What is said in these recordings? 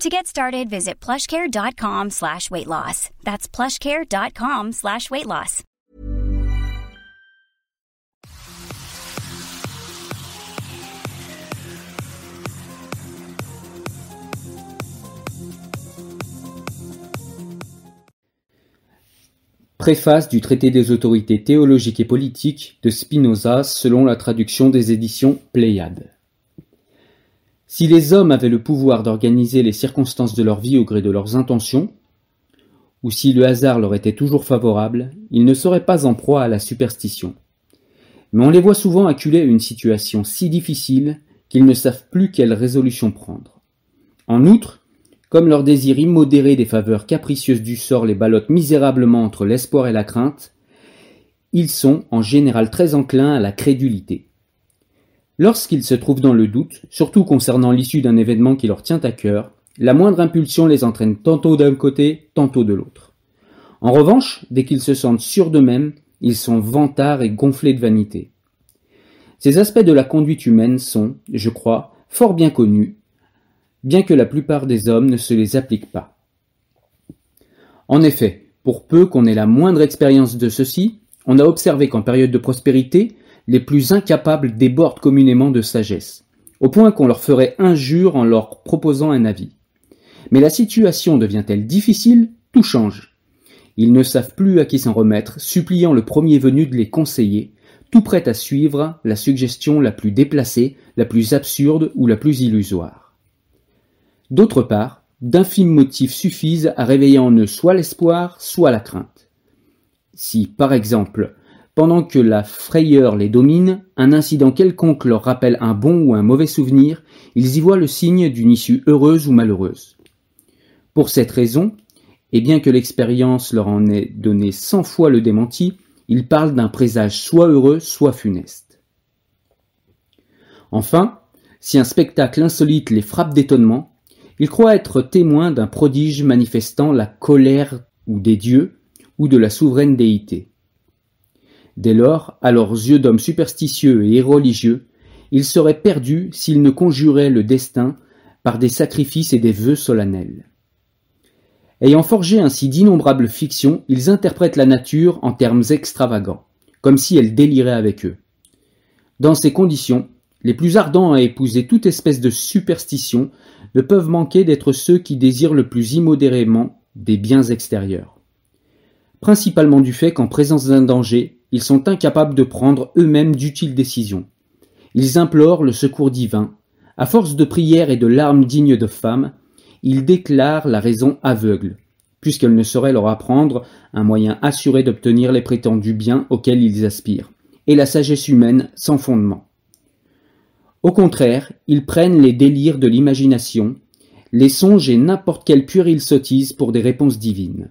To get started, visit plushcare.com slash weight loss. That's plushcare.com slash weight loss. Préface du traité des autorités théologiques et politiques de Spinoza selon la traduction des éditions Pléiade. Si les hommes avaient le pouvoir d'organiser les circonstances de leur vie au gré de leurs intentions, ou si le hasard leur était toujours favorable, ils ne seraient pas en proie à la superstition. Mais on les voit souvent acculés à une situation si difficile qu'ils ne savent plus quelle résolution prendre. En outre, comme leur désir immodéré des faveurs capricieuses du sort les ballotte misérablement entre l'espoir et la crainte, ils sont en général très enclins à la crédulité. Lorsqu'ils se trouvent dans le doute, surtout concernant l'issue d'un événement qui leur tient à cœur, la moindre impulsion les entraîne tantôt d'un côté, tantôt de l'autre. En revanche, dès qu'ils se sentent sûrs d'eux-mêmes, ils sont vantards et gonflés de vanité. Ces aspects de la conduite humaine sont, je crois, fort bien connus, bien que la plupart des hommes ne se les appliquent pas. En effet, pour peu qu'on ait la moindre expérience de ceci, on a observé qu'en période de prospérité, les plus incapables débordent communément de sagesse, au point qu'on leur ferait injure en leur proposant un avis. Mais la situation devient-elle difficile? Tout change. Ils ne savent plus à qui s'en remettre, suppliant le premier venu de les conseiller, tout prêt à suivre la suggestion la plus déplacée, la plus absurde ou la plus illusoire. D'autre part, d'infimes motifs suffisent à réveiller en eux soit l'espoir, soit la crainte. Si, par exemple, pendant que la frayeur les domine, un incident quelconque leur rappelle un bon ou un mauvais souvenir, ils y voient le signe d'une issue heureuse ou malheureuse. Pour cette raison, et bien que l'expérience leur en ait donné cent fois le démenti, ils parlent d'un présage soit heureux, soit funeste. Enfin, si un spectacle insolite les frappe d'étonnement, ils croient être témoins d'un prodige manifestant la colère ou des dieux ou de la souveraine déité. Dès lors, à leurs yeux d'hommes superstitieux et irreligieux, ils seraient perdus s'ils ne conjuraient le destin par des sacrifices et des vœux solennels. Ayant forgé ainsi d'innombrables fictions, ils interprètent la nature en termes extravagants, comme si elle délirait avec eux. Dans ces conditions, les plus ardents à épouser toute espèce de superstition ne peuvent manquer d'être ceux qui désirent le plus immodérément des biens extérieurs. Principalement du fait qu'en présence d'un danger, ils sont incapables de prendre eux-mêmes d'utiles décisions. Ils implorent le secours divin. À force de prières et de larmes dignes de femmes, ils déclarent la raison aveugle, puisqu'elle ne saurait leur apprendre un moyen assuré d'obtenir les prétendus biens auxquels ils aspirent, et la sagesse humaine sans fondement. Au contraire, ils prennent les délires de l'imagination, les songes et n'importe quelle puérile sottise pour des réponses divines.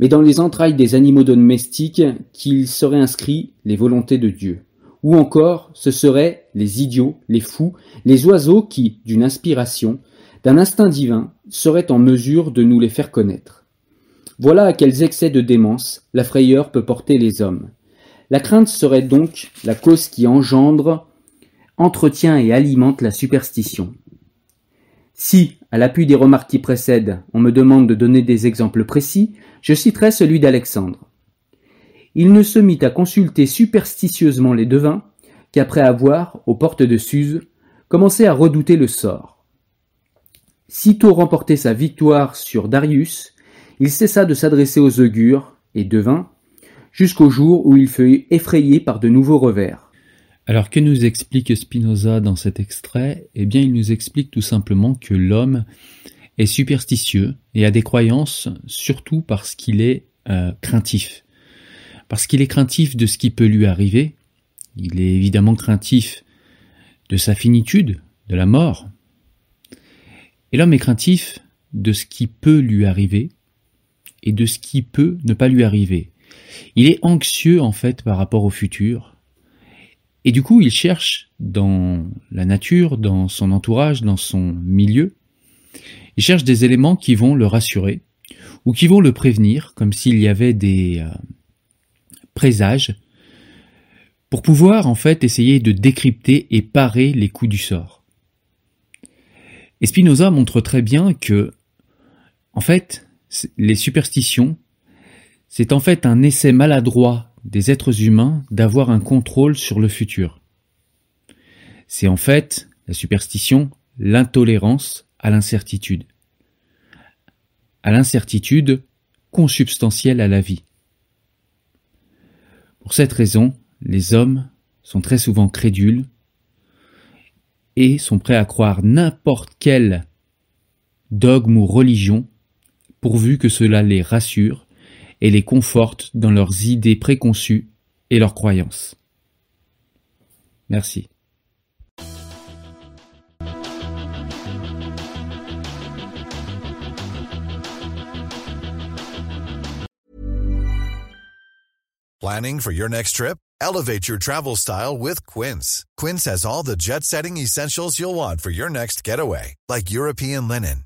mais dans les entrailles des animaux domestiques qu'il serait inscrit les volontés de Dieu. Ou encore, ce seraient les idiots, les fous, les oiseaux qui, d'une inspiration, d'un instinct divin, seraient en mesure de nous les faire connaître. Voilà à quels excès de démence la frayeur peut porter les hommes. La crainte serait donc la cause qui engendre, entretient et alimente la superstition. Si, à l'appui des remarques qui précèdent, on me demande de donner des exemples précis, je citerai celui d'Alexandre. Il ne se mit à consulter superstitieusement les devins qu'après avoir, aux portes de Suse, commencé à redouter le sort. Sitôt remporté sa victoire sur Darius, il cessa de s'adresser aux augures et devins, jusqu'au jour où il fut effrayé par de nouveaux revers. Alors que nous explique Spinoza dans cet extrait? Eh bien, il nous explique tout simplement que l'homme est superstitieux et a des croyances surtout parce qu'il est euh, craintif. Parce qu'il est craintif de ce qui peut lui arriver. Il est évidemment craintif de sa finitude, de la mort. Et l'homme est craintif de ce qui peut lui arriver et de ce qui peut ne pas lui arriver. Il est anxieux en fait par rapport au futur. Et du coup, il cherche dans la nature, dans son entourage, dans son milieu, il cherche des éléments qui vont le rassurer ou qui vont le prévenir, comme s'il y avait des euh, présages, pour pouvoir en fait essayer de décrypter et parer les coups du sort. Et Spinoza montre très bien que, en fait, les superstitions, c'est en fait un essai maladroit des êtres humains d'avoir un contrôle sur le futur. C'est en fait, la superstition, l'intolérance à l'incertitude. À l'incertitude consubstantielle à la vie. Pour cette raison, les hommes sont très souvent crédules et sont prêts à croire n'importe quel dogme ou religion pourvu que cela les rassure et les conforte dans leurs idées préconçues et leurs croyances. Merci. Planning for your next trip? Elevate your travel style with Quince. Quince has all the jet setting essentials you'll want for your next getaway, like European linen,